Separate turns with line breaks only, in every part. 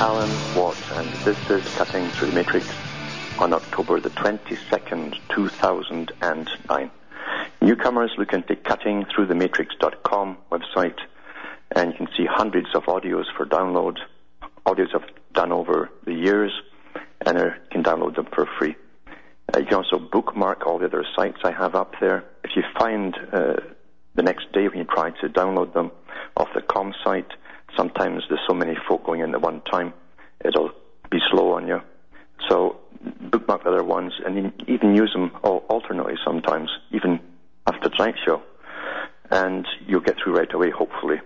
Alan Watt, and this is Cutting Through the Matrix on October the 22nd, 2009. Newcomers look into cuttingthroughthematrix.com website, and you can see hundreds of audios for download. Audios I've done over the years, and you can download them for free. Uh, you can also bookmark all the other sites I have up there. If you find uh, the next day when you try to download them off the com site, sometimes there's so many folk going in at one time, it'll be slow on you. So bookmark the other ones and even use them alternately sometimes, even after tonight's show. And you'll get through right away, hopefully.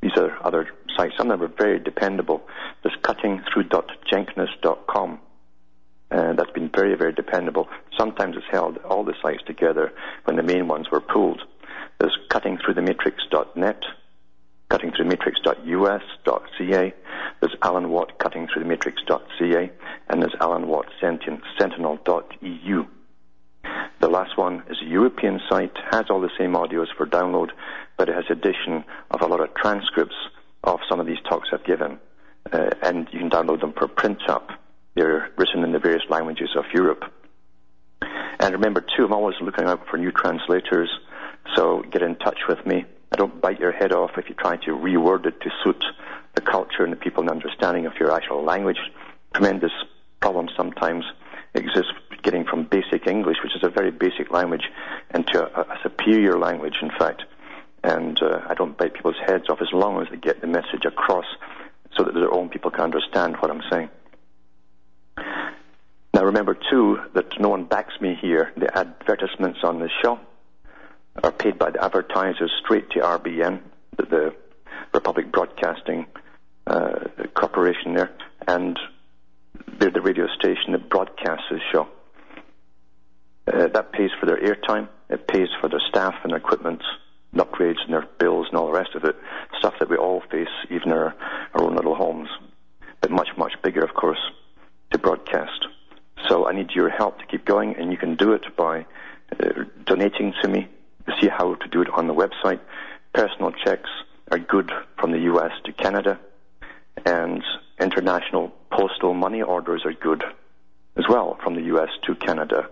These are other sites. Some of them are very dependable. There's cuttingthrough.jenkness.com. And uh, that's been very, very dependable. Sometimes it's held all the sites together when the main ones were pulled. There's cuttingthroughthematrix.net, cuttingthroughthematrix.us.ca, there's Alan Watt cuttingthroughthematrix.ca, and there's Alan Watt sentinel.eu. The last one is a European site, has all the same audios for download, but it has addition of a lot of transcripts of some of these talks I've given, uh, and you can download them for print up. They're written in the various languages of Europe. And remember, too, I'm always looking out for new translators, so get in touch with me. I don't bite your head off if you try to reword it to suit the culture and the people and understanding of your actual language. Tremendous problems sometimes exist getting from basic English, which is a very basic language, into a, a superior language, in fact. And uh, I don't bite people's heads off as long as they get the message across so that their own people can understand what I'm saying. Now remember too that no one backs me here. The advertisements on this show are paid by the advertisers straight to RBN, the, the Republic Broadcasting uh, Corporation there, and they're the radio station that broadcasts this show. Uh, that pays for their airtime. It pays for their staff and their equipment, and upgrades and their bills and all the rest of it. Stuff that we all face, even our, our own little homes. But much, much bigger, of course, to broadcast. So I need your help to keep going, and you can do it by uh, donating to me. See how to do it on the website. Personal checks are good from the US to Canada, and international postal money orders are good as well from the US to Canada.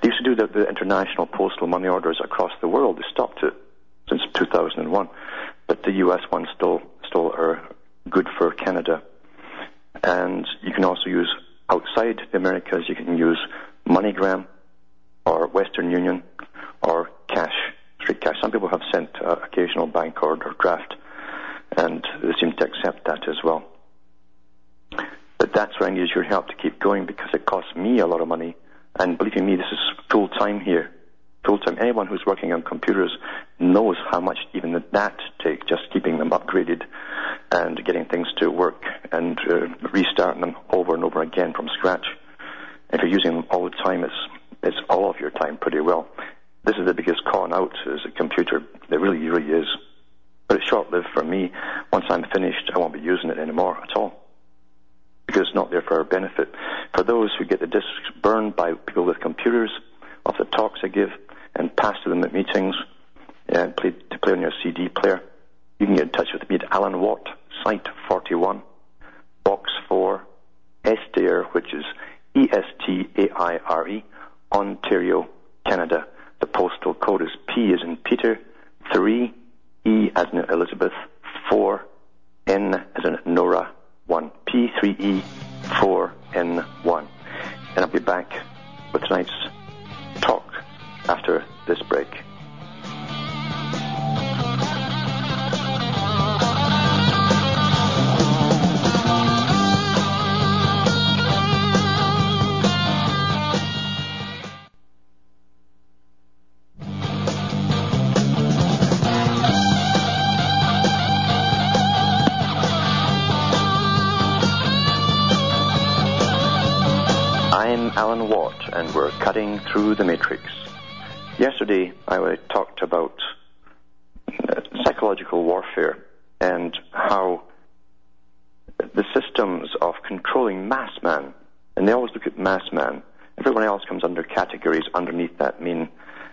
They used to do the, the international postal money orders across the world. They stopped it since 2001, but the US ones still still are good for Canada. And you can also use outside the Americas. You can use MoneyGram or Western Union or cash, straight cash. Some people have sent uh, occasional bank order or draft, and they seem to accept that as well. But that's where I need your help to keep going because it costs me a lot of money. And believe me, this is full time here. Full time. Anyone who's working on computers knows how much even that takes, just keeping them upgraded and getting things to work and uh, restarting them over and over again from scratch. If you're using them all the time, it's, it's all of your time pretty well. This is the biggest con out as a computer. It really, really is. But it's short lived for me. Once I'm finished, I won't be using it anymore at all because it's not there for our benefit. For those who get the discs burned by people with computers of the talks I give and pass to them at meetings and play, to play on your CD player, you can get in touch with me at Alan Watt, Site 41, Box 4, Estaire, which is E-S-T-A-I-R-E, Ontario, Canada. The postal code is P as in Peter, 3, E as in Elizabeth, 4, N as in Nora, 1. P3E4N1. And I'll be back with tonight's talk after this break. Cutting Through the Matrix. Yesterday, I talked about uh, psychological warfare and how the systems of controlling mass man, and they always look at mass man. Everyone else comes under categories underneath that main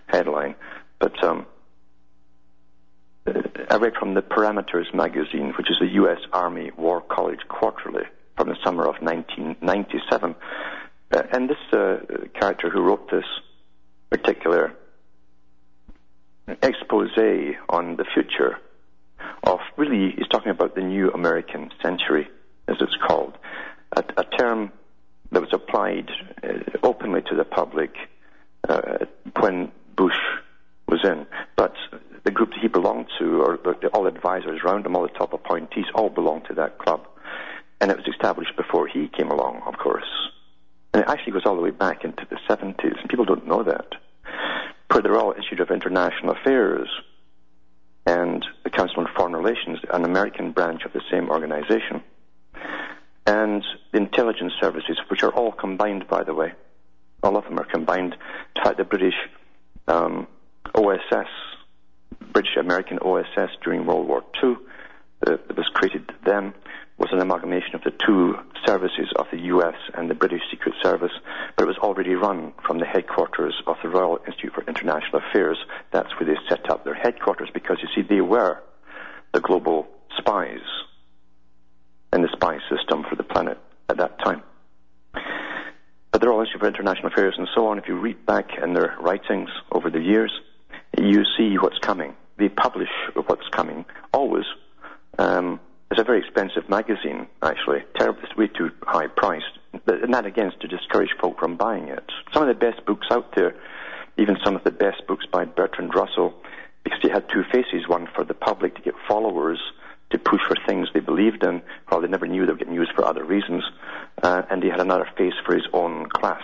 headline. But um, I read from the Parameters magazine, which is the U.S. Army War College Quarterly from the summer of 1997. Uh, and this uh, character who wrote this particular expose on the future of really, he's talking about the new American century, as it's called, a, a term that was applied uh, openly to the public uh, when Bush was in. But the group that he belonged to, or the, all advisors around him, all the top appointees, all belonged to that club. And it was established before he came along, of course. And it actually goes all the way back into the 70s, and people don't know that. Per the Royal Institute of International Affairs and the Council on Foreign Relations, an American branch of the same organization, and the intelligence services, which are all combined, by the way. All of them are combined. In fact, the British um, OSS, British American OSS during World War II, that was created then, was an amalgamation of the two services of the US and the British Secret Service, but it was already run from the headquarters of the Royal Institute for International Affairs. That's where they set up their headquarters because you see, they were the global spies and the spy system for the planet at that time. But the Royal Institute for International Affairs and so on, if you read back in their writings over the years, you see what's coming. They publish what's coming always. Um, it's a very expensive magazine, actually. Terribly, it's way too high priced. And that again is to discourage folk from buying it. Some of the best books out there, even some of the best books by Bertrand Russell, because he had two faces, one for the public to get followers to push for things they believed in, while they never knew they were getting used for other reasons, uh, and he had another face for his own class,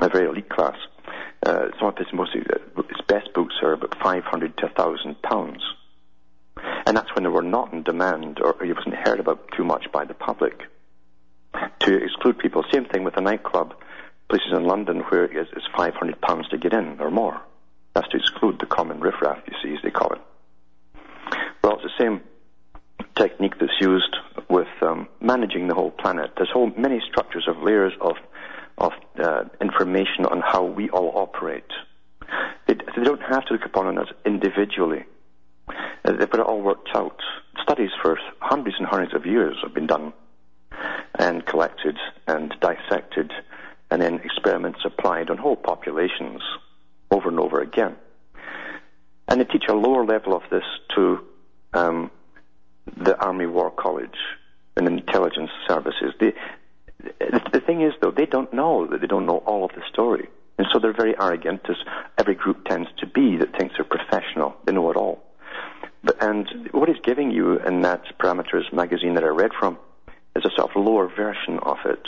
a very elite class. Uh, some of his most uh, his best books are about 500 to 1,000 pounds. And that's when they were not in demand or it wasn't heard about too much by the public. To exclude people, same thing with a nightclub, places in London where it is, 500 pounds to get in or more. That's to exclude the common riffraff, you see, as they call it. Well, it's the same technique that's used with um, managing the whole planet. There's whole many structures of layers of of uh, information on how we all operate. They, they don't have to look upon us individually. Uh, they've got it all worked out. Studies for hundreds and hundreds of years have been done and collected and dissected, and then experiments applied on whole populations over and over again. And they teach a lower level of this to um, the Army War College and intelligence services. They, the thing is, though, they don't know that they don't know all of the story. And so they're very arrogant, as every group tends to be that thinks they're professional. They know it all. And what he's giving you in that Parameters magazine that I read from is a sort of lower version of it,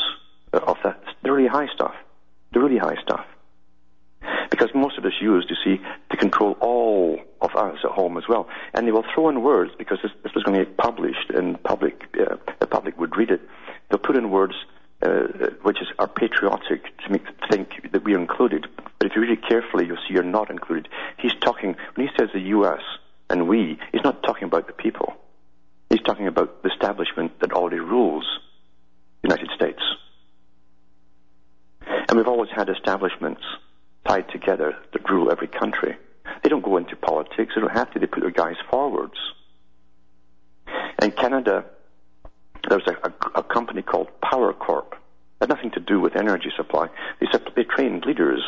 of that, the really high stuff. The really high stuff. Because most of this used, you see, to control all of us at home as well. And they will throw in words, because this, this was going to get published and public, uh, the public would read it. They'll put in words uh, which is are patriotic to make think that we are included. But if you read it carefully, you'll see you're not included. He's talking when he says the U.S. and we. He's not talking about the people. He's talking about the establishment that already rules the United States. And we've always had establishments tied together that rule every country. They don't go into politics. They don't have to. They put their guys forwards. In Canada, there was a, a, a company called Power Corp. It had nothing to do with energy supply. They they trained leaders.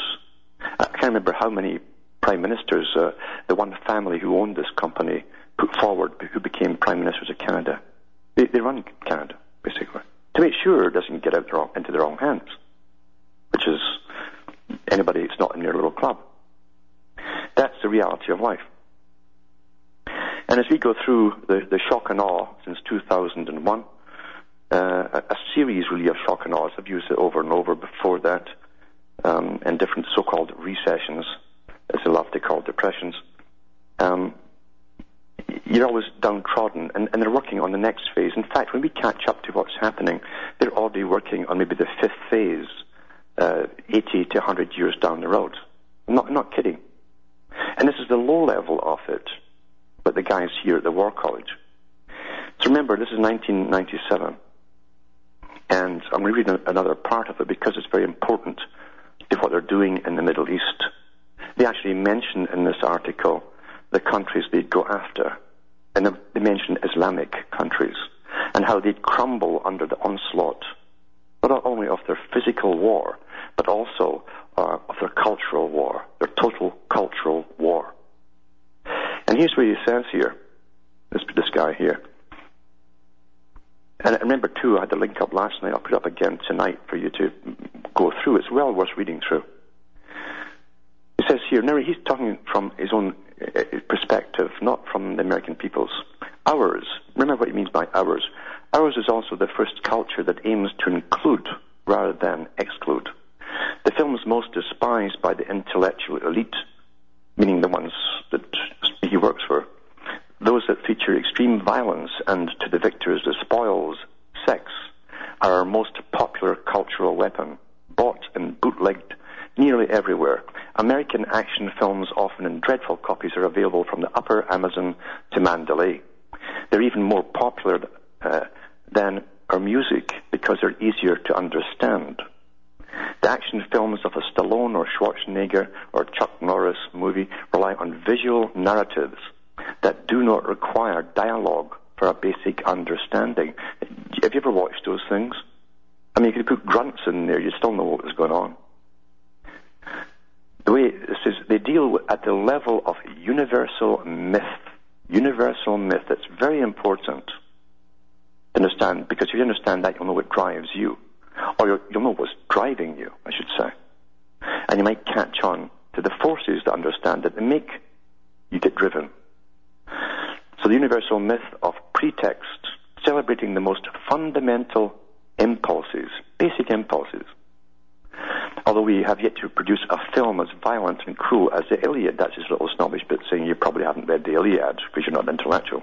I can't remember how many prime ministers uh, the one family who owned this company put forward, who became prime ministers of Canada. They, they run Canada basically to make sure it doesn't get out the wrong, into the wrong hands, which is anybody that's not in your little club. That's the reality of life. And as we go through the, the shock and awe since 2001, uh, a, a, series really of shock and awe. I've used it over and over before that um, in different so-called recessions, as they love to call depressions. Um, you're always downtrodden, and, and, they're working on the next phase. In fact, when we catch up to what's happening, they're already working on maybe the fifth phase uh, 80 to 100 years down the road. I'm not, I'm not kidding. And this is the low level of it, but the guys here at the War College. So remember, this is 1997. And I'm going to read another part of it because it's very important to what they're doing in the Middle East. They actually mention in this article the countries they'd go after. And they mention Islamic countries and how they'd crumble under the onslaught, not only of their physical war, but also uh, of their cultural war, their total cultural war. And here's what he says here, this, this guy here. And remember, too, I had the link up last night. I'll put it up again tonight for you to go through. It's well worth reading through. He says here, now he's talking from his own uh, perspective, not from the American people's. Ours, remember what he means by ours. Ours is also the first culture that aims to include rather than exclude. The films most despised by the intellectual elite, meaning the ones that he works for, those that feature extreme violence and to the victors the spoils, sex, are our most popular cultural weapon, bought and bootlegged nearly everywhere. American action films, often in dreadful copies, are available from the upper Amazon to Mandalay. They're even more popular uh, than our music because they're easier to understand. The action films of a Stallone or Schwarzenegger or Chuck Norris movie rely on visual narratives that do not require dialogue for a basic understanding. Have you ever watched those things? I mean, you could put grunts in there, you still know what was going on. The way this is, they deal at the level of universal myth. Universal myth. That's very important to understand, because if you understand that, you'll know what drives you. Or you'll, know what's driving you, I should say. And you might catch on to the forces that understand that and make you get driven. So the universal myth of pretext, celebrating the most fundamental impulses, basic impulses. Although we have yet to produce a film as violent and cruel as the Iliad, that's his little snobbish bit saying you probably haven't read the Iliad because you're not an intellectual.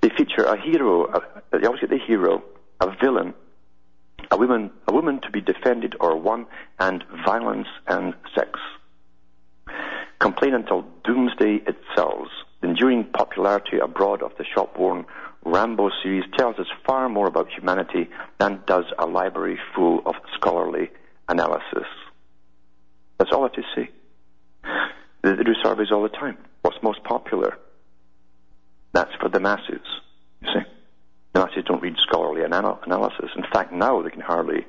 They feature a hero, a, they always get the hero, a villain, a woman, a woman to be defended or won, and violence and sex. Complain until doomsday it sells. The enduring popularity abroad of the shop-worn Rambo series tells us far more about humanity than does a library full of scholarly analysis. That's all that you see. They do surveys all the time. What's most popular? That's for the masses, you see. The masses don't read scholarly anal- analysis. In fact, now they can hardly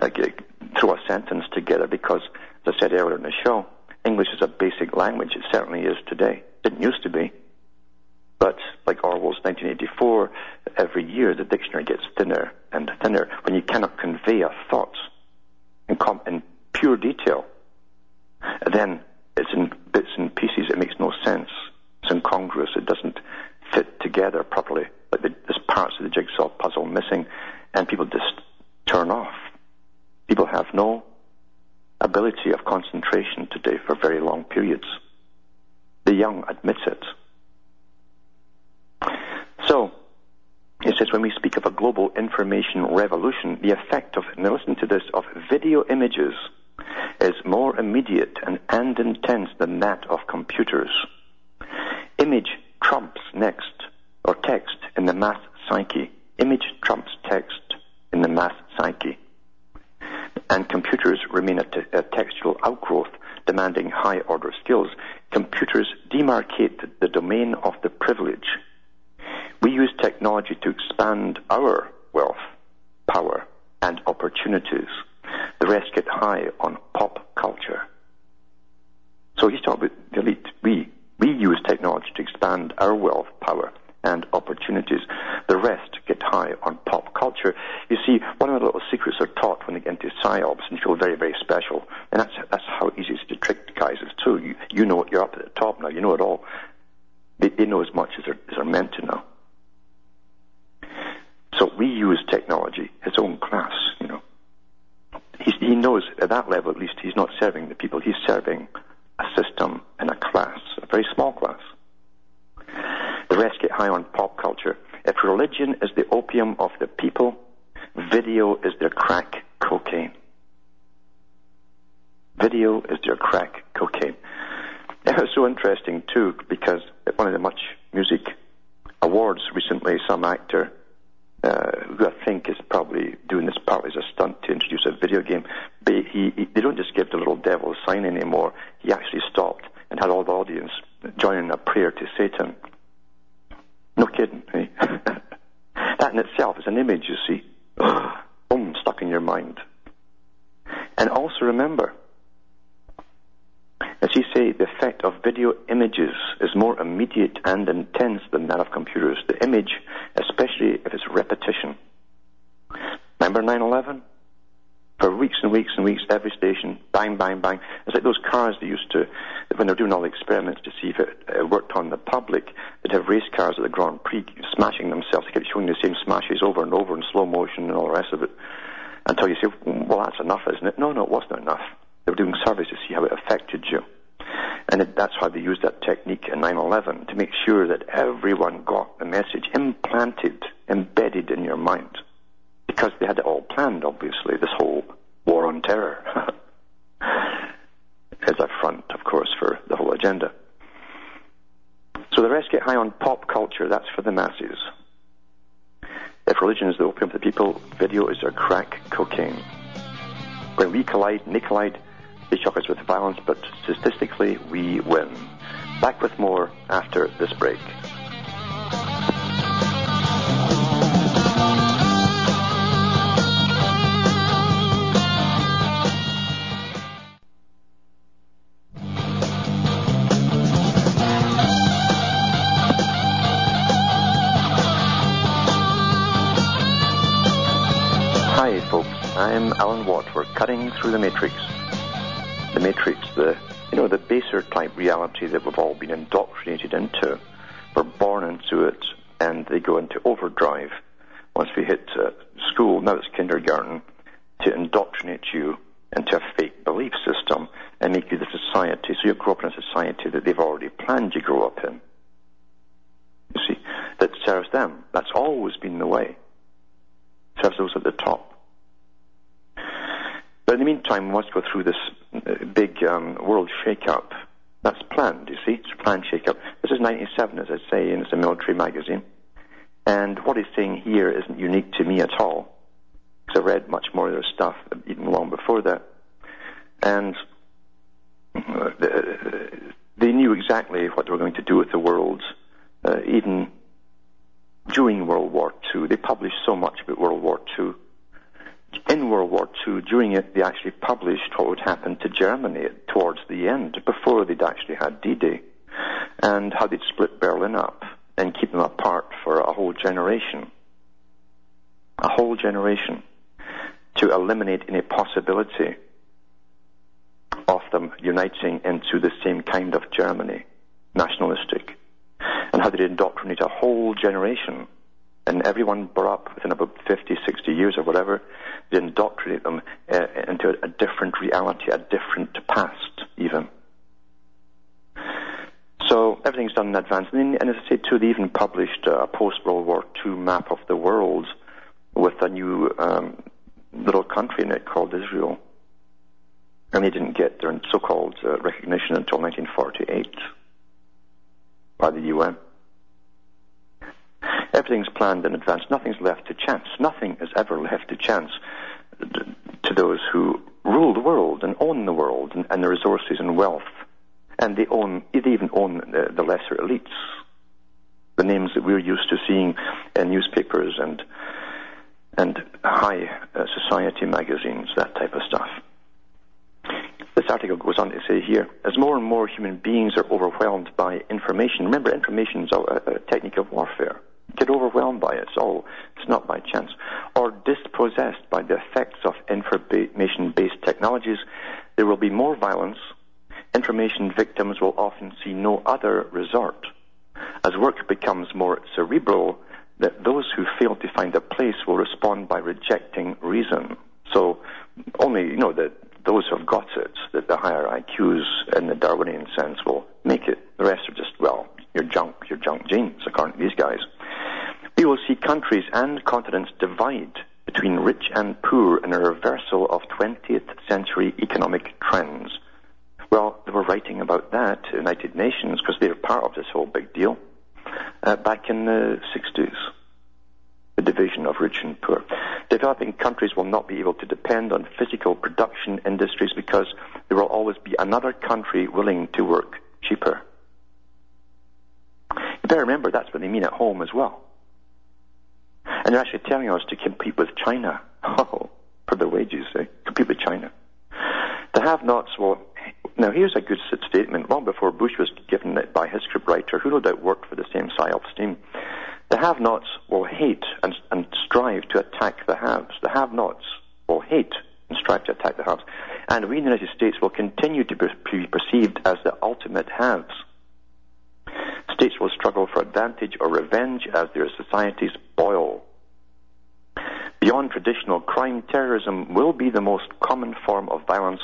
uh, get, throw a sentence together because, as I said earlier in the show, English is a basic language. It certainly is today. It didn't used to be. But like Orwell's 1984, every year the dictionary gets thinner and thinner when you cannot convey a thought in, pure detail. Then it's in bits and pieces. It makes no sense. It's incongruous. It doesn't fit together properly. Like the, there's parts of the jigsaw puzzle missing, and people just turn off. People have no ability of concentration today for very long periods. The young admits it. So, says when we speak of a global information revolution, the effect of, now listen to this, of video images is more immediate and, and intense than that of computers. Image trumps next, or text in the mass psyche. Image trumps text in the mass psyche. And computers remain a, a textual outgrowth demanding high order skills. Computers demarcate the domain of the privilege we use technology to expand our wealth, power, and opportunities. The rest get high on pop culture. So he's talking about the elite. We, we use technology to expand our wealth, power, and opportunities. The rest get high on pop culture. You see, one of the little secrets are taught when they get into psyops and feel very, very special. And that's, that's how easy it is to trick the guys too. You, you know you're up at the top now, you know it all. They, they know as much as they're, as they're meant to know. We use technology, his own class, you know. He knows at that level, at least, he's not serving the people. He's serving a system and a class, a very small class. The rest get high on pop culture. If religion is the opium of the people, video is their crack cocaine. Video is their crack cocaine. It was so interesting too because at one of the Much Music Awards recently, some actor who I think is probably doing this partly as a stunt to introduce a video game, but he, he, they don't just give the little devil a sign anymore. He actually stopped and had all the audience join in a prayer to Satan. No kidding. Eh? that in itself is an image, you see. Boom, stuck in your mind. And also remember, as you say, the effect of video images is more immediate and intense than that of computers. The image, especially if it's repetition. Remember 9-11? For weeks and weeks and weeks, every station, bang, bang, bang. It's like those cars they used to, when they're doing all the experiments to see if it, it worked on the public, they'd have race cars at the Grand Prix smashing themselves. They kept showing the same smashes over and over in slow motion and all the rest of it. Until you say, well, that's enough, isn't it? No, no, it wasn't enough. They were doing surveys to see how it affected you. And it, that's why they used that technique in 9-11, to make sure that everyone got the message implanted, embedded in your mind. Because they had it all planned, obviously, this whole war on terror. As a front, of course, for the whole agenda. So the rest get high on pop culture, that's for the masses. If religion is the opium of the people, video is their crack cocaine. When we collide, they collide, they shock us with violence, but statistically, we win. Back with more after this break. Hi, folks. I'm Alan Watt. We're cutting through the matrix the matrix, the you know the baser type reality that we've all been indoctrinated into. We're born into it, and they go into overdrive once we hit uh, school. Now it's kindergarten to indoctrinate you into a fake belief system and make you the society. So you grow up in a society that they've already planned you grow up in. You see, that serves them. That's always been the way. Serves those at the top. But in the meantime, we must go through this uh, big um, world shake-up. That's planned, you see. It's a planned shake-up. This is 97, as I say, and it's a military magazine. And what he's saying here isn't unique to me at all, because I read much more of their stuff even long before that. And uh, they knew exactly what they were going to do with the world, uh, even during World War II. They published so much about World War II in World War II, during it, they actually published what would happen to Germany towards the end, before they'd actually had D-Day, and how they'd split Berlin up and keep them apart for a whole generation. A whole generation to eliminate any possibility of them uniting into the same kind of Germany, nationalistic, and how they'd indoctrinate a whole generation and everyone brought up within about 50, 60 years or whatever, they indoctrinate them uh, into a, a, different reality, a different past, even. So everything's done in advance. And, as I say, too, they even published a post-World War II map of the world with a new um, little country in it called Israel. And they didn't get their so-called uh, recognition until 1948 by the UN. Everything's planned in advance. Nothing's left to chance. Nothing is ever left to chance to those who rule the world and own the world and, and the resources and wealth. And they own, they even own the, the lesser elites. The names that we're used to seeing in newspapers and and high uh, society magazines, that type of stuff. This article goes on to say here, as more and more human beings are overwhelmed by information, remember information is a, a technique of warfare get overwhelmed by it. It's all, it's not by chance. Or dispossessed by the effects of information-based technologies, there will be more violence. Information victims will often see no other resort. As work becomes more cerebral, that those who fail to find a place will respond by rejecting reason. So only, you know, that those who have got it, that the higher IQs in the Darwinian sense will make it. The rest are just, well, your junk, your junk genes, according to these guys. We will see countries and continents divide between rich and poor in a reversal of 20th century economic trends. Well, they were writing about that, United Nations, because they're part of this whole big deal, uh, back in the 60s. The division of rich and poor. Developing countries will not be able to depend on physical production industries because there will always be another country willing to work cheaper. Better remember that's what they mean at home as well. And they're actually telling us to compete with China. Oh, for the wages, eh? compete with China. The have-nots will. Now, here's a good statement. Long before Bush was given it by his scriptwriter, who no doubt worked for the same Sy Alfstein. The have-nots will hate and, and strive to attack the haves. The have-nots will hate and strive to attack the haves. And we in the United States will continue to be perceived as the ultimate haves. States will struggle for advantage or revenge as their societies boil. Beyond traditional crime, terrorism will be the most common form of violence,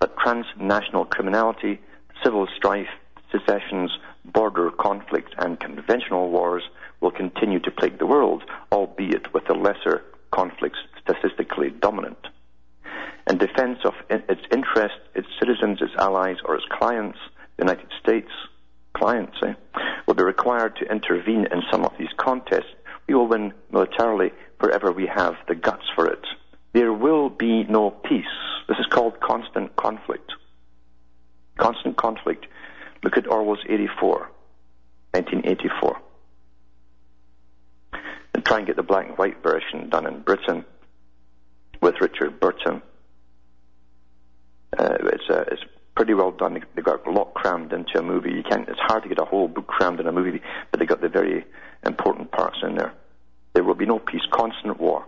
but transnational criminality, civil strife, secessions, border conflict, and conventional wars will continue to plague the world, albeit with the lesser conflicts statistically dominant. In defense of its interests, its citizens, its allies, or its clients, the United States clients eh, will be required to intervene in some of these contests. We will win militarily wherever we have the guts for it. There will be no peace. This is called constant conflict. Constant conflict. Look at Orwell's 84, 1984. And try and get the black and white version done in Britain with Richard Burton. Uh, it's, uh, it's pretty well done. They got a lot crammed into a movie. You can't. It's hard to get a whole book crammed in a movie, but they got the very important parts in there. There will be no peace, constant war.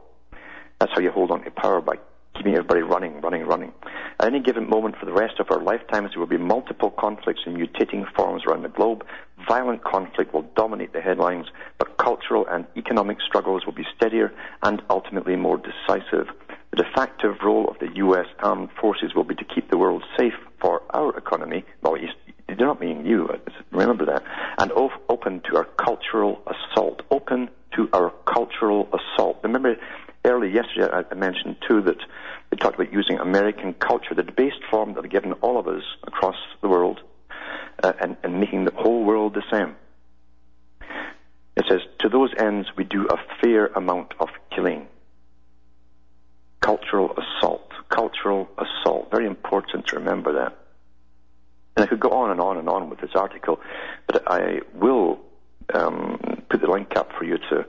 That's how you hold on to power by keeping everybody running, running, running. At any given moment for the rest of our lifetimes, there will be multiple conflicts in mutating forms around the globe. Violent conflict will dominate the headlines, but cultural and economic struggles will be steadier and ultimately more decisive. The de facto role of the U.S. armed forces will be to keep the world safe for our economy. Well, they do not mean you, remember that. And open to our cultural assault. Open to our cultural assault. Remember, early yesterday I mentioned too that we talked about using American culture, the debased form that they've given all of us across the world, uh, and, and making the whole world the same. It says, to those ends we do a fair amount of killing. Cultural assault. Cultural assault. Very important to remember that. And I could go on and on and on with this article, but I will um, put the link up for you to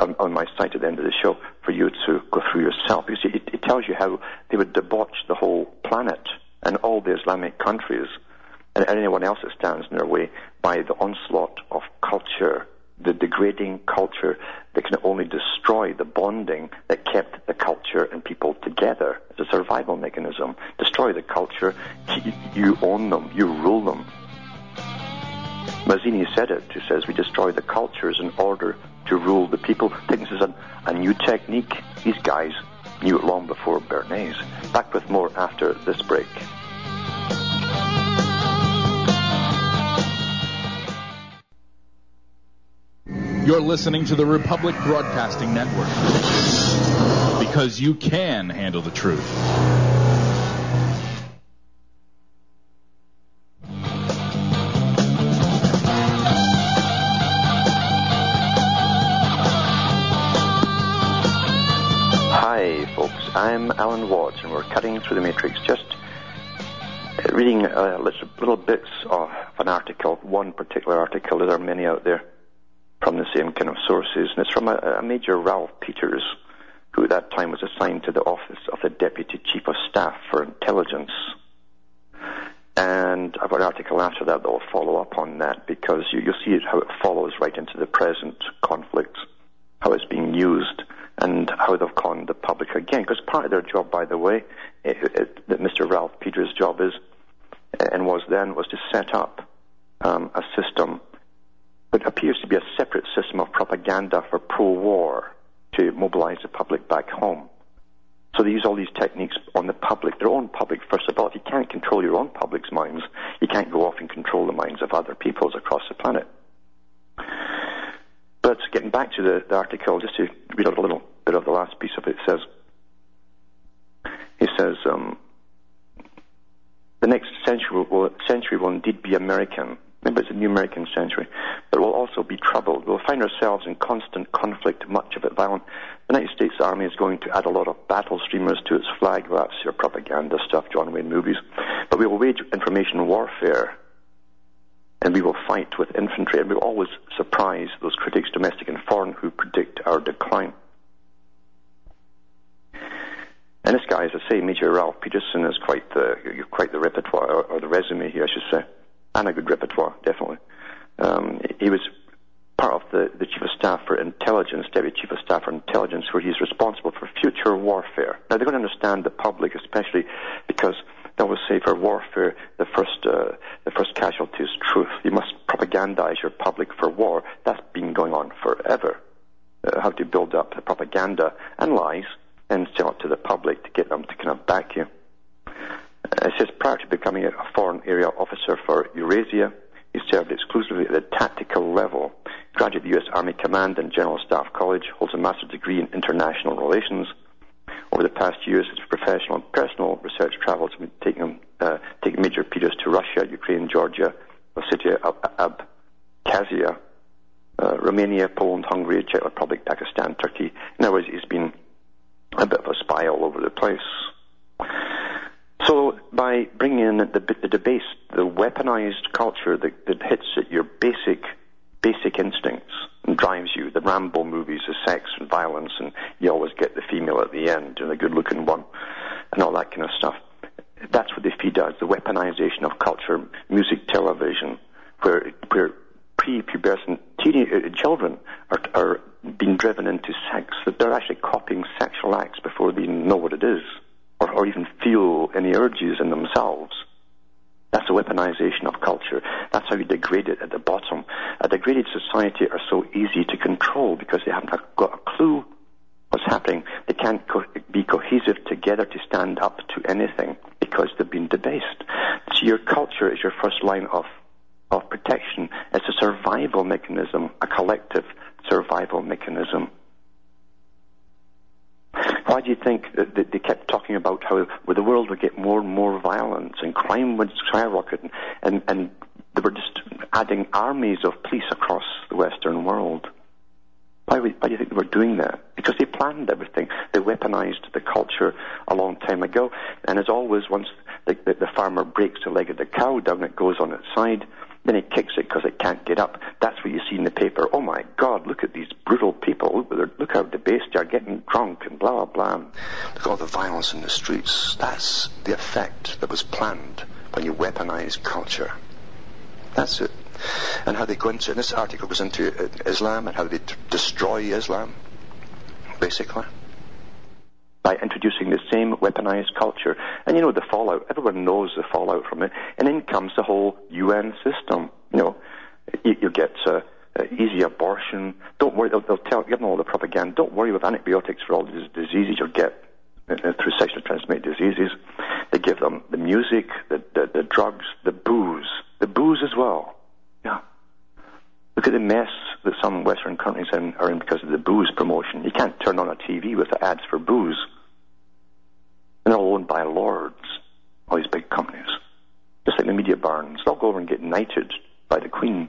on, on, my site at the end of the show for you to go through yourself because it, it tells you how they would debauch the whole planet and all the Islamic countries and anyone else that stands in their way by the onslaught of culture, the degrading culture that can only destroy the bonding that kept the culture and people together. It's a survival mechanism. Destroy the culture, you own them, you rule them. Mazzini said it. He says we destroy the cultures in order to rule the people. I think this is a, a new technique. These guys knew it long before Bernays. Back with more after this break.
You're listening to the Republic Broadcasting Network because you can handle the truth. Hi, folks.
I'm Alan Watts, and we're cutting through the matrix, just reading uh, little bits of an article, one particular article. There are many out there from the same kind of sources, and it's from a, a Major Ralph Peters, who at that time was assigned to the office of the Deputy Chief of Staff for Intelligence. And I've got an article after that that will follow up on that because you, you'll see how it follows right into the present conflict, how it's being used and how they've conned the public again. Because part of their job, by the way, it, it, that Mr. Ralph Peters' job is, and was then, was to set up um, a system that appears to be a separate system of propaganda for pro-war to mobilize the public back home. So they use all these techniques on the public, their own public, first of all. If you can't control your own public's minds, you can't go off and control the minds of other peoples across the planet. But getting back to the, the article, just to read out a little bit of the last piece of it, it says, he says, um, The next century will, century will indeed be American. Remember, it's a new American century. But we'll also be troubled. We'll find ourselves in constant conflict, much of it violent. The United States Army is going to add a lot of battle streamers to its flag. Well, that's your propaganda stuff, John Wayne movies. But we will wage information warfare. And we will fight with infantry. And we will always surprise those critics, domestic and foreign, who predict our decline. And this guy, as I say, Major Ralph Peterson, is quite the quite the repertoire or, or the resume here, I should say, and a good repertoire, definitely. Um, he was part of the, the Chief of Staff for Intelligence, Deputy Chief of Staff for Intelligence, where he's responsible for future warfare. Now, they're going to understand the public, especially because they always say for warfare, the first, uh, the first casualty is truth. You must propagandize your public for war. That's been going on forever. Uh, how to build up the propaganda and lies and sell it to the public to get them to kind of back you. It says prior to becoming a foreign area officer for Eurasia, he served exclusively at the tactical level. Graduated the U.S. Army Command and General Staff College, holds a master's degree in international relations. Over the past years, his professional and personal research travels have taken him, uh, major periods to Russia, Ukraine, Georgia, Ossetia, Ab- Abkhazia, uh, Romania, Poland, Hungary, Czech Republic, Pakistan, Turkey. In other words, he's been a bit of a spy all over the place. So by bringing in the, the debased, the weaponized culture that, that hits at your basic, basic instincts and drives you, the Rambo movies, the sex and violence, and you always get the female at the end and the good-looking one, and all that kind of stuff. That's what the feed us, the weaponization of culture, music, television, where, where pre-pubescent teenage uh, children are, are being driven into sex, that they're actually copying sexual acts before they even know what it is, or, or even feel any urges in themselves. That's a weaponization of culture. That's how you degrade it at the bottom. A degraded society are so easy to control because they haven't got a clue what's happening. They can't co- be cohesive together to stand up to anything because they've been debased. So your culture is your first line of, of protection. It's a survival mechanism, a collective survival mechanism. Why do you think that they kept talking about how the world would get more and more violence and crime would skyrocket and, and, and they were just adding armies of police across the Western world? Why, would, why do you think they were doing that? Because they planned everything. They weaponized the culture a long time ago. And as always, once the, the, the farmer breaks the leg of the cow down, it goes on its side. Then he kicks it because it can't get up. That's what you see in the paper. Oh my God, look at these brutal people. Look, how debased they are, getting drunk and blah, blah, blah. Look at all the violence in the streets. That's the effect that was planned when you weaponize culture. That's it. And how they go into, and this article goes into uh, Islam and how they destroy Islam, basically by introducing the same weaponized culture. And you know the fallout, everyone knows the fallout from it. And then comes the whole UN system. You know, you, you get uh, uh, easy abortion. Don't worry, they'll, they'll tell, give them all the propaganda. Don't worry with antibiotics for all these diseases you'll get uh, uh, through sexually transmitted diseases. They give them the music, the, the, the drugs, the booze, the booze as well. Yeah. Look at the mess that some Western countries are in because of the booze promotion. You can't turn on a TV with the ads for booze. And they're all owned by lords, all these big companies. Just like the media barons. They'll go over and get knighted by the Queen.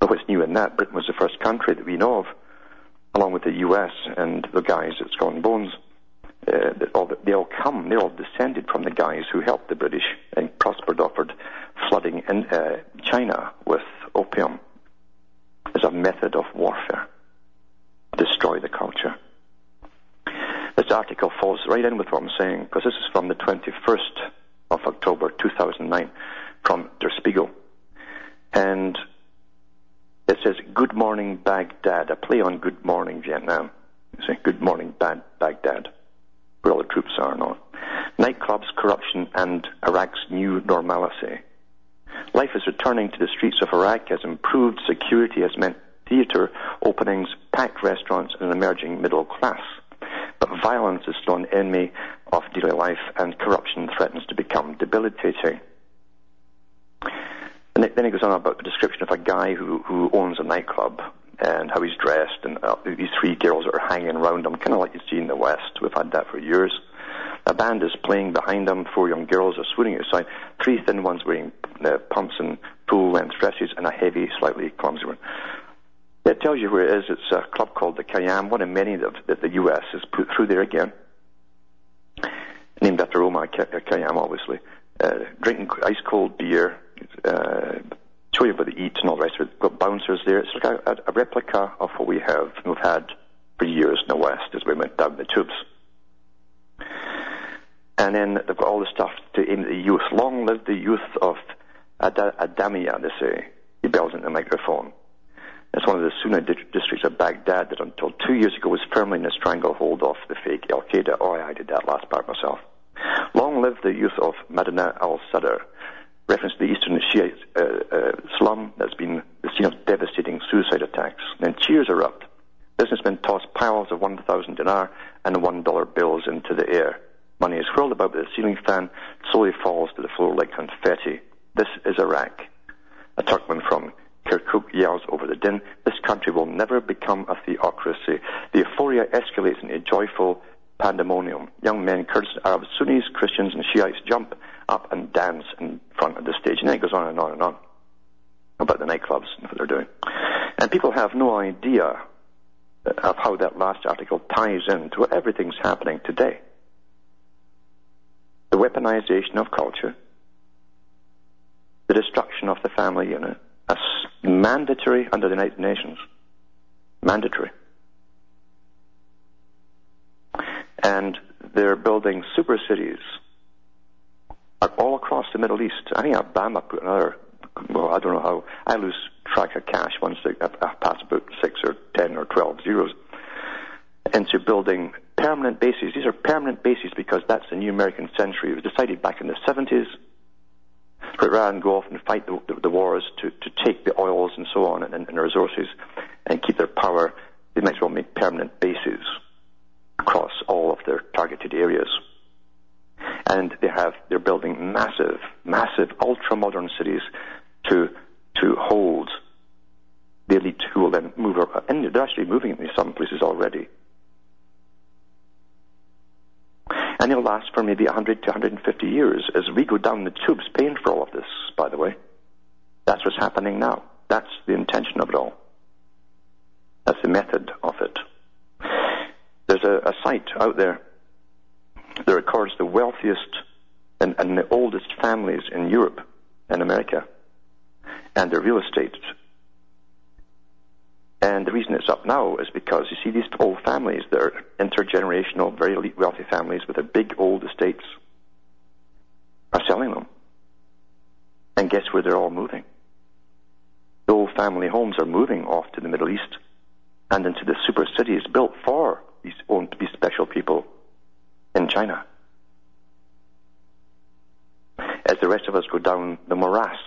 But what's new in that, Britain was the first country that we know of, along with the US and the guys at Skull and Bones. Uh, they, all, they all come, they're all descended from the guys who helped the British and prospered offered flooding in uh, China with opium as a method of warfare to destroy the culture. This article falls right in with what I'm saying, because this is from the 21st of October 2009 from Der Spiegel. And it says, Good Morning Baghdad, a play on Good Morning Vietnam. You say, Good Morning Baghdad, where all the troops are now. Nightclubs, corruption, and Iraq's new normalcy. Life is returning to the streets of Iraq as improved security has meant theatre openings, packed restaurants, and an emerging middle class. But violence is still an enemy of daily life, and corruption threatens to become debilitating. And then he goes on about the description of a guy who, who owns a nightclub and how he's dressed, and uh, these three girls that are hanging around him, kind of like you see in the West. We've had that for years. A band is playing behind them. Four young girls are swooning outside. Three thin ones wearing uh, pumps and full-length dresses, and a heavy, slightly clumsy one. It tells you where it is. It's a club called the Khayyam, one of many that, that the U.S. has put through there again. Named after Omar Khayyam, obviously. Uh, drinking ice cold beer, uh, show you about the eat and all the rest of it. Got bouncers there. It's like a, a, replica of what we have, we've had for years in the West as we went down the tubes. And then they've got all the stuff to aim at the youth. Long live the youth of Ad- Adamia, they say. He bells into the microphone. It's one of the Sunni districts of Baghdad that until two years ago was firmly in a stranglehold of the fake Al Qaeda. Oh, I did that last part myself. Long live the youth of Madinah al Sadr, reference to the eastern Shiite uh, uh, slum that's been the scene of devastating suicide attacks. Then cheers erupt. Businessmen toss piles of 1,000 dinar and $1 bills into the air. Money is whirled about with a ceiling fan, slowly falls to the floor like confetti. This is Iraq. A Turkman from Kirkuk yells over the din, this country will never become a theocracy. The euphoria escalates into joyful pandemonium. Young men, Kurds, Arabs, Sunnis, Christians, and Shiites jump up and dance in front of the stage. And then it goes on and on and on about the nightclubs and what they're doing. And people have no idea of how that last article ties into everything's happening today. Weaponization of culture, the destruction of the family unit, as mandatory under the United Nations. Mandatory. And they're building super cities all across the Middle East. I think Obama put another, well, I don't know how, I lose track of cash once I pass about six or ten or twelve zeros into building permanent bases. These are permanent bases because that's the new American century. It was decided back in the 70s rather than go off and fight the, the, the wars to, to take the oils and so on and, and resources and keep their power, they might as well make permanent bases across all of their targeted areas. And they have, they're building massive, massive, ultra-modern cities to, to hold the elite who will then move, and they're actually moving in some places already. And it'll last for maybe 100 to 150 years as we go down the tubes paying for all of this, by the way. That's what's happening now. That's the intention of it all. That's the method of it. There's a, a site out there that records the wealthiest and, and the oldest families in Europe and America and their real estate. And the reason it's up now is because you see these old families, they're intergenerational, very elite, wealthy families with their big old estates, are selling them. And guess where they're all moving? The old family homes are moving off to the Middle East and into the super cities built for these, owned, these special people in China. As the rest of us go down the morass,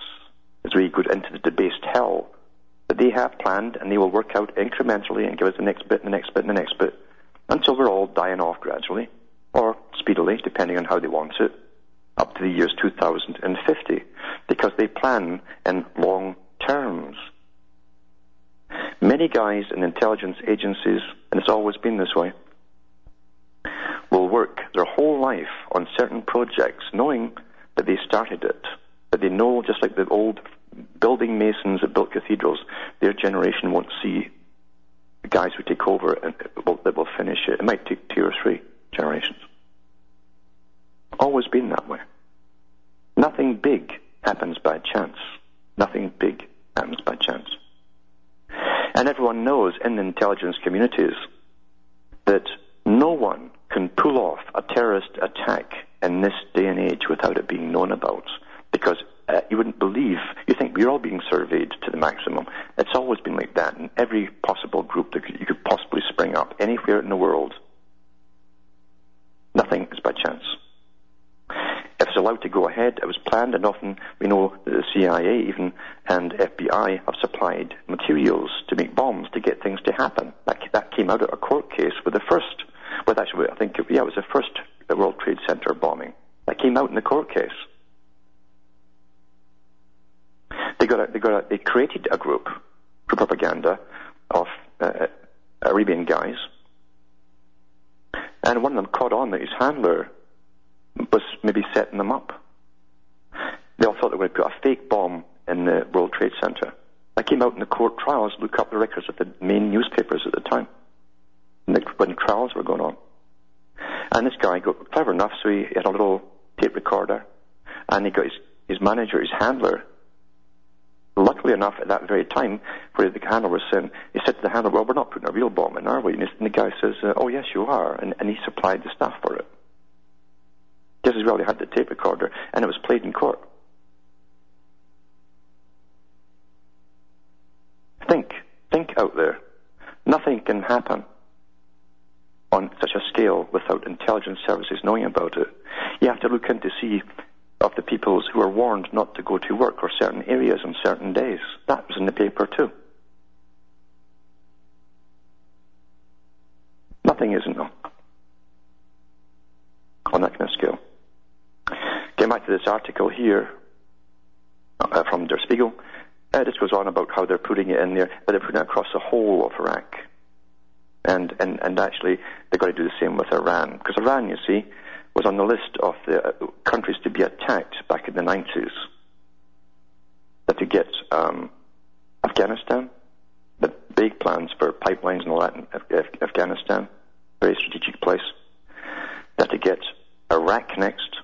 as we go into the debased hell that they have planned, and they will work out incrementally and give us the next bit, and the next bit, and the next bit, until we're all dying off gradually, or speedily, depending on how they want it, up to the years 2050, because they plan in long terms. Many guys in intelligence agencies, and it's always been this way, will work their whole life on certain projects knowing that they started it, that they know, just like the old building masons that built cathedrals, their generation won't see the guys who take over and that will finish it. It might take two or three generations. Always been that way. Nothing big happens by chance. Nothing big happens by chance. And everyone knows in the intelligence communities that no one can pull off a terrorist attack in this day and age without it being known about. Because uh, you wouldn't believe, you think we're all being surveyed to the maximum. It's always been like that in every possible group that you could possibly spring up anywhere in the world. Nothing is by chance. If it's allowed to go ahead, it was planned, and often we know that the CIA even and FBI have supplied materials to make bombs to get things to happen. That, that came out of a court case with the first, well, actually, I think, yeah, it was the first World Trade Center bombing. That came out in the court case. They got a, they got a, they created a group for propaganda of uh, Arabian guys, and one of them caught on that his handler was maybe setting them up. They all thought they were going to put a fake bomb in the World Trade Center. I came out in the court trials, look up the records of the main newspapers at the time, when the trials were going on. And this guy got clever enough, so he had a little tape recorder, and he got his, his manager, his handler. Luckily enough, at that very time, where the handler was saying, he said to the handler, "Well, we're not putting a real bomb in, are we?" And the guy says, uh, "Oh, yes, you are," and, and he supplied the stuff for it. Just as well, he had the tape recorder, and it was played in court. Think, think out there. Nothing can happen on such a scale without intelligence services knowing about it. You have to look in to see of the peoples who are warned not to go to work or certain areas on certain days. That was in the paper too. Nothing isn't though. On that kind of scale. Getting back to this article here uh, from Der Spiegel, uh, this goes on about how they're putting it in there, but they're putting it across the whole of Iraq. And, and, and actually, they've got to do the same with Iran. Because Iran, you see, was on the list of the uh, countries to be attacked back in the 90s. That to get um, Afghanistan, the big plans for pipelines and all that in Af- Afghanistan, very strategic place. That to get Iraq next.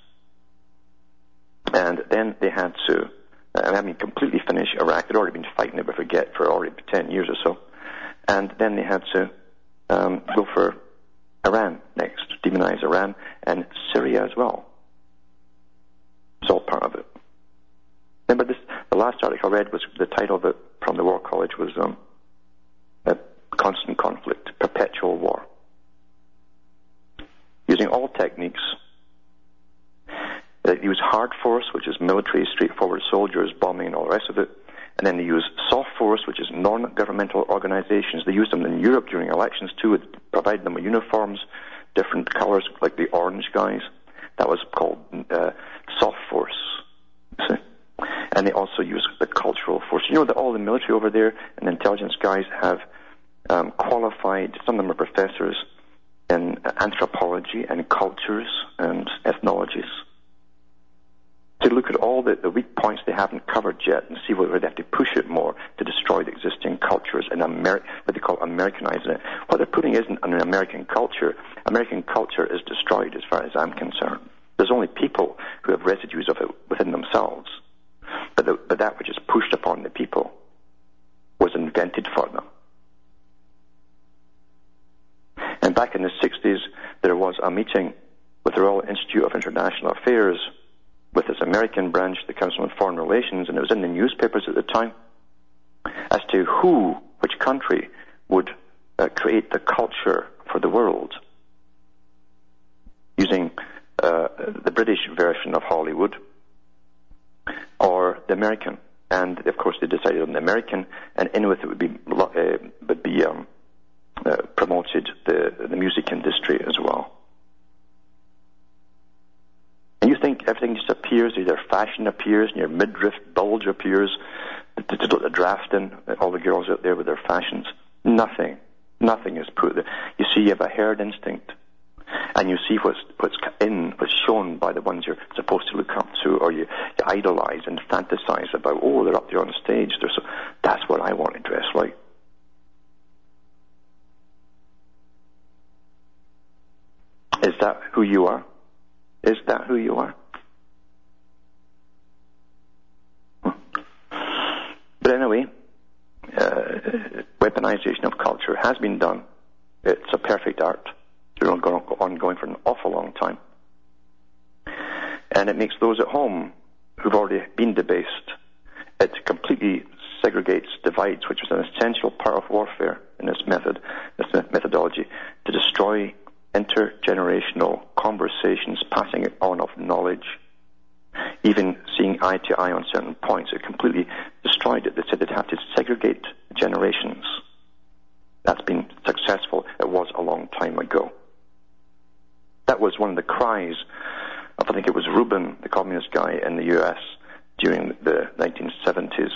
And then they had to, uh, I mean, completely finish Iraq. They'd already been fighting it, but forget, for already 10 years or so. And then they had to um, go for Iran next, demonize Iran, and Syria as well. It's all part of it. Remember this, the last article I read was, the title of it from the War College was um, Constant Conflict, Perpetual War. Using all techniques, they use hard force, which is military, straightforward soldiers, bombing and all the rest of it, and then they use soft force, which is non-governmental organizations. They use them in Europe during elections too, provide them with uniforms, different colors, like the orange guys. That was called uh, soft force. See? And they also use the cultural force. You know that all the military over there and the intelligence guys have um, qualified, some of them are professors in anthropology and cultures and ethnologies to look at all the, the weak points they haven't covered yet and see whether they have to push it more to destroy the existing cultures and Amer- what they call Americanizing it. What they're putting isn't an American culture. American culture is destroyed as far as I'm concerned. There's only people who have residues of it within themselves. But, the, but that which is pushed upon the people was invented for them. And back in the 60s, there was a meeting with the Royal Institute of International Affairs with its American branch, the Council on Foreign Relations, and it was in the newspapers at the time, as to who, which country, would uh, create the culture for the world using uh, the British version of Hollywood or the American. And of course, they decided on the American, and in with it would be uh, would be um, uh, promoted the the music industry as well. And you think everything just appears, either fashion appears, and your midriff bulge appears, The to, to draft in all the girls out there with their fashions. Nothing. Nothing is put there. You see, you have a herd instinct. And you see what's, what's in, what's shown by the ones you're supposed to look up to, or you, you idolize and fantasize about. Oh, they're up there on stage. They're so, that's what I want to dress like. Is that who you are? Is that who you are? But anyway, uh, weaponization of culture has been done. It's a perfect art. It's been ongoing for an awful long time. And it makes those at home who've already been debased, it completely segregates, divides, which was an essential part of warfare in this method, this methodology, to destroy intergenerational conversations, passing on of knowledge, even seeing eye to eye on certain points. It completely destroyed it. They said they'd have to segregate generations. That's been successful. It was a long time ago. That was one of the cries of, I think it was Rubin, the communist guy in the US during the 1970s.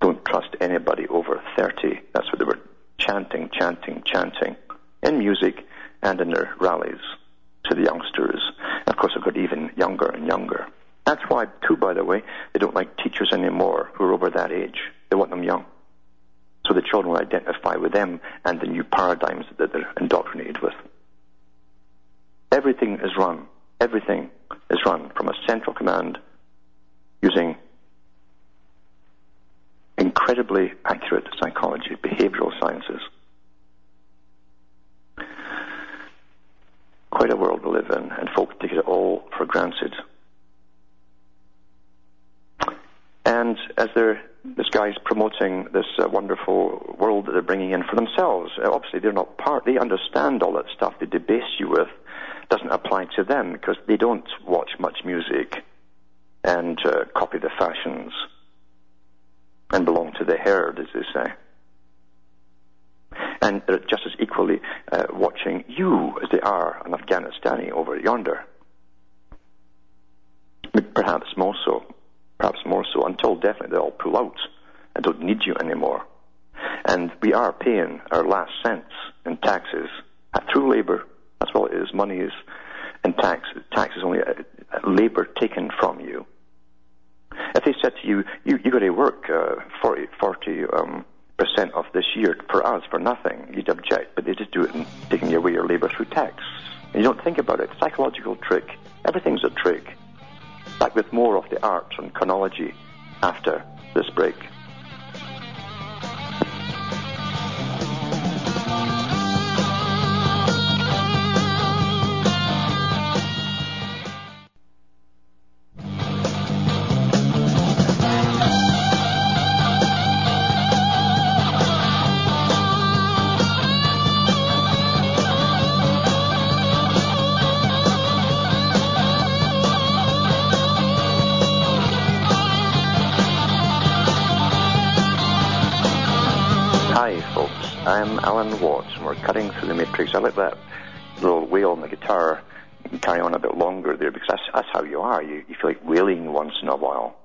Don't trust anybody over 30. That's what they were chanting, chanting, chanting in music and in their rallies to the youngsters. And of course, they've got even younger and younger. That's why, too, by the way, they don't like teachers anymore who are over that age. They want them young. So the children will identify with them and the new paradigms that they're indoctrinated with. Everything is run. Everything is run from a central command using incredibly accurate psychology, behavioral sciences. Quite a world we live in, and folk take it all for granted. And as this guy's promoting this uh, wonderful world that they're bringing in for themselves, uh, obviously they're not part, they understand all that stuff they debase you with doesn't apply to them because they don't watch much music and uh, copy the fashions and belong to the herd, as they say. And they're just as equally uh, watching you as they are an Afghanistani over yonder. Perhaps more so. Perhaps more so, until definitely they all pull out and don't need you anymore. And we are paying our last cents in taxes through labor. That's all it is. Money is, and tax. Tax is only a, a labor taken from you. If they said to you, you, you got to work uh, 40, 40 um, percent of this year for us for nothing, you'd object, but they just do it in taking away your labor through tax. And you don't think about it. Psychological trick. Everything's a trick. Back with more of the art and chronology after this break. That little wail on the guitar carry on a bit longer there because that's, that's how you are. You, you feel like wailing once in a while.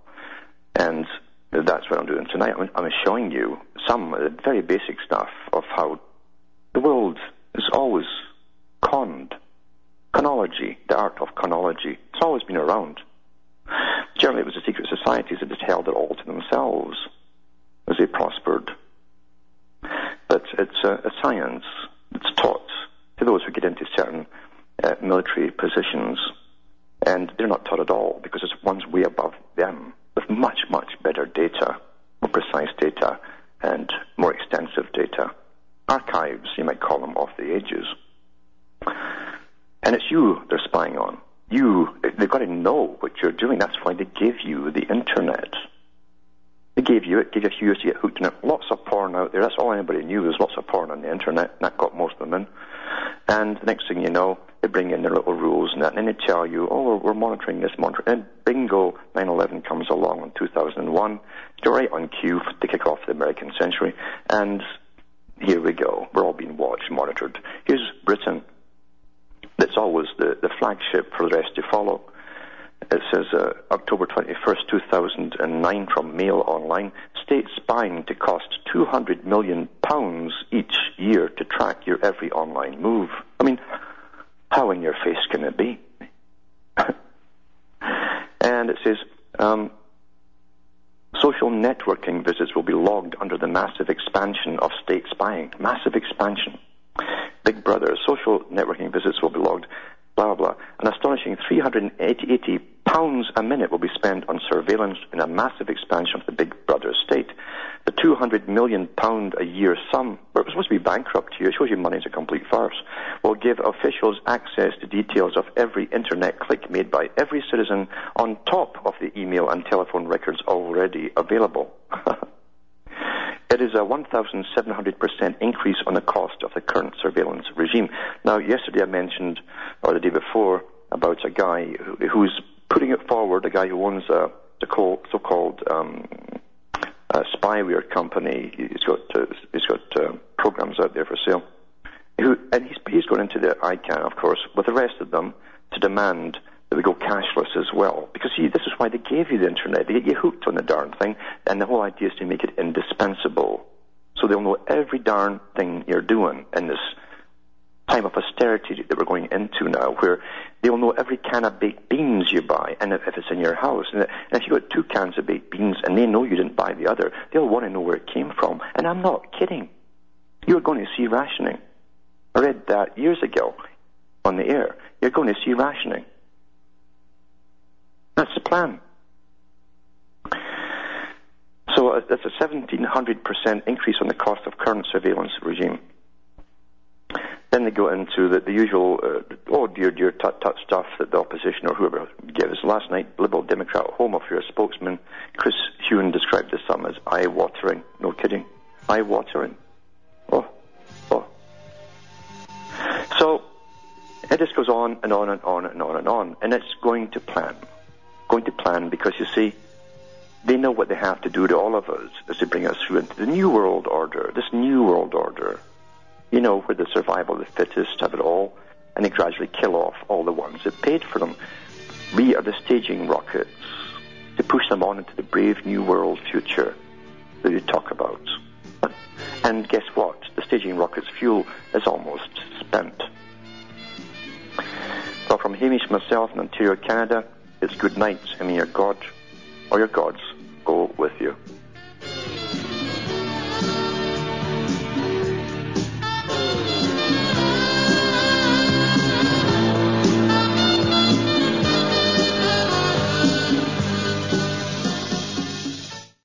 And that's what I'm doing tonight. I'm, I'm showing you some uh, very basic stuff of how the world is always conned. Chronology, the art of chronology, it's always been around. Generally, it was the secret societies that just held it all to themselves as they prospered but it's a, a science that's taught to those who get into certain uh, military positions, and they're not taught at all because it's one's way above them with much, much better data, more precise data, and more extensive data. Archives, you might call them, of the ages. And it's you they're spying on. You, they've got to know what you're doing. That's why they give you the internet. They gave you it, gave you a fuse to get hooked on it. Lots of porn out there. That's all anybody knew. There's lots of porn on the internet, and that got most of them in. And the next thing you know, they bring in their little rules and that, and then they tell you, oh, we're, monitoring this, monitoring. And bingo, 9/11 comes along in 2001. You're right on cue to kick off the American century, and here we go. We're all being watched, monitored. Here's Britain. That's always the, the flagship for the rest to follow. It says uh, October 21st, 2009 from Mail Online. State spying to cost 200 million pounds each year to track your every online move. I mean, how in your face can it be? and it says um, social networking visits will be logged under the massive expansion of state spying. Massive expansion. Big Brother, social networking visits will be logged blah, blah, blah. An astonishing 380 pounds a minute will be spent on surveillance in a massive expansion of the Big Brother state. The 200 million pound a year sum, we're supposed to be bankrupt here, it shows you money's a complete farce, will give officials access to details of every internet click made by every citizen on top of the email and telephone records already available. It is a 1,700% increase on the cost of the current surveillance regime. Now, yesterday I mentioned, or the day before, about a guy who's putting it forward, a guy who owns a, a so-called um, spyware company. He's got uh, he's got uh, programs out there for sale, who, and he's he's going into the ICANN, of course, with the rest of them to demand that we go cashless as well. Because see, this is why they gave you the internet. They get you hooked on the darn thing, and the whole idea is to make it indispensable. So they'll know every darn thing you're doing in this time of austerity that we're going into now, where they'll know every can of baked beans you buy, and if, if it's in your house, and, if you've got two cans of baked beans and they know you didn't buy the other, they'll want to know where it came from. And I'm not kidding. You're going to see rationing. I read that years ago on the air. You're going to see rationing. That's the plan. So uh, that's a 1700% increase on the cost of current surveillance regime. Then they go into the, the usual, uh, oh dear, dear, tut tut stuff that the opposition or whoever gives. Last night, Liberal Democrat Home Affairs spokesman Chris Huhne described the sum as eye watering. No kidding. Eye watering. Oh, oh. So, it just goes on and on and on and on and on. And it's going to plan. Going to plan because you see, they know what they have to do to all of us as they bring us through into the new world order, this new world order you know, where the survival of the fittest have it all, and they gradually kill off all the ones that paid for them. We are the staging rockets to push them on into the brave new world future that you talk about. And guess what? The staging rocket's fuel is almost spent. So from Hamish myself in Ontario, Canada, it's good night, and may your God or your gods go with you.